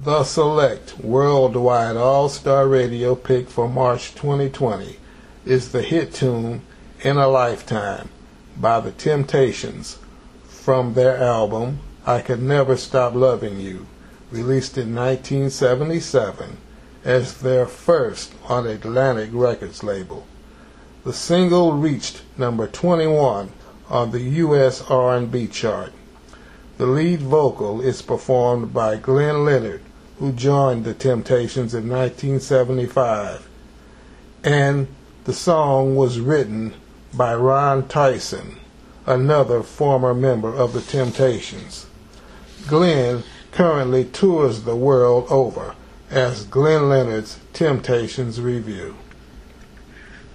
The select worldwide All Star Radio pick for March 2020 is the hit tune In a Lifetime by The Temptations from their album I Could Never Stop Loving You, released in 1977 as their first on Atlantic Records label. The single reached number 21 on the US R&B chart. The lead vocal is performed by Glenn Leonard, who joined the Temptations in 1975, and the song was written by Ron Tyson, another former member of the Temptations. Glenn currently tours the world over as Glenn Leonard's Temptations Revue.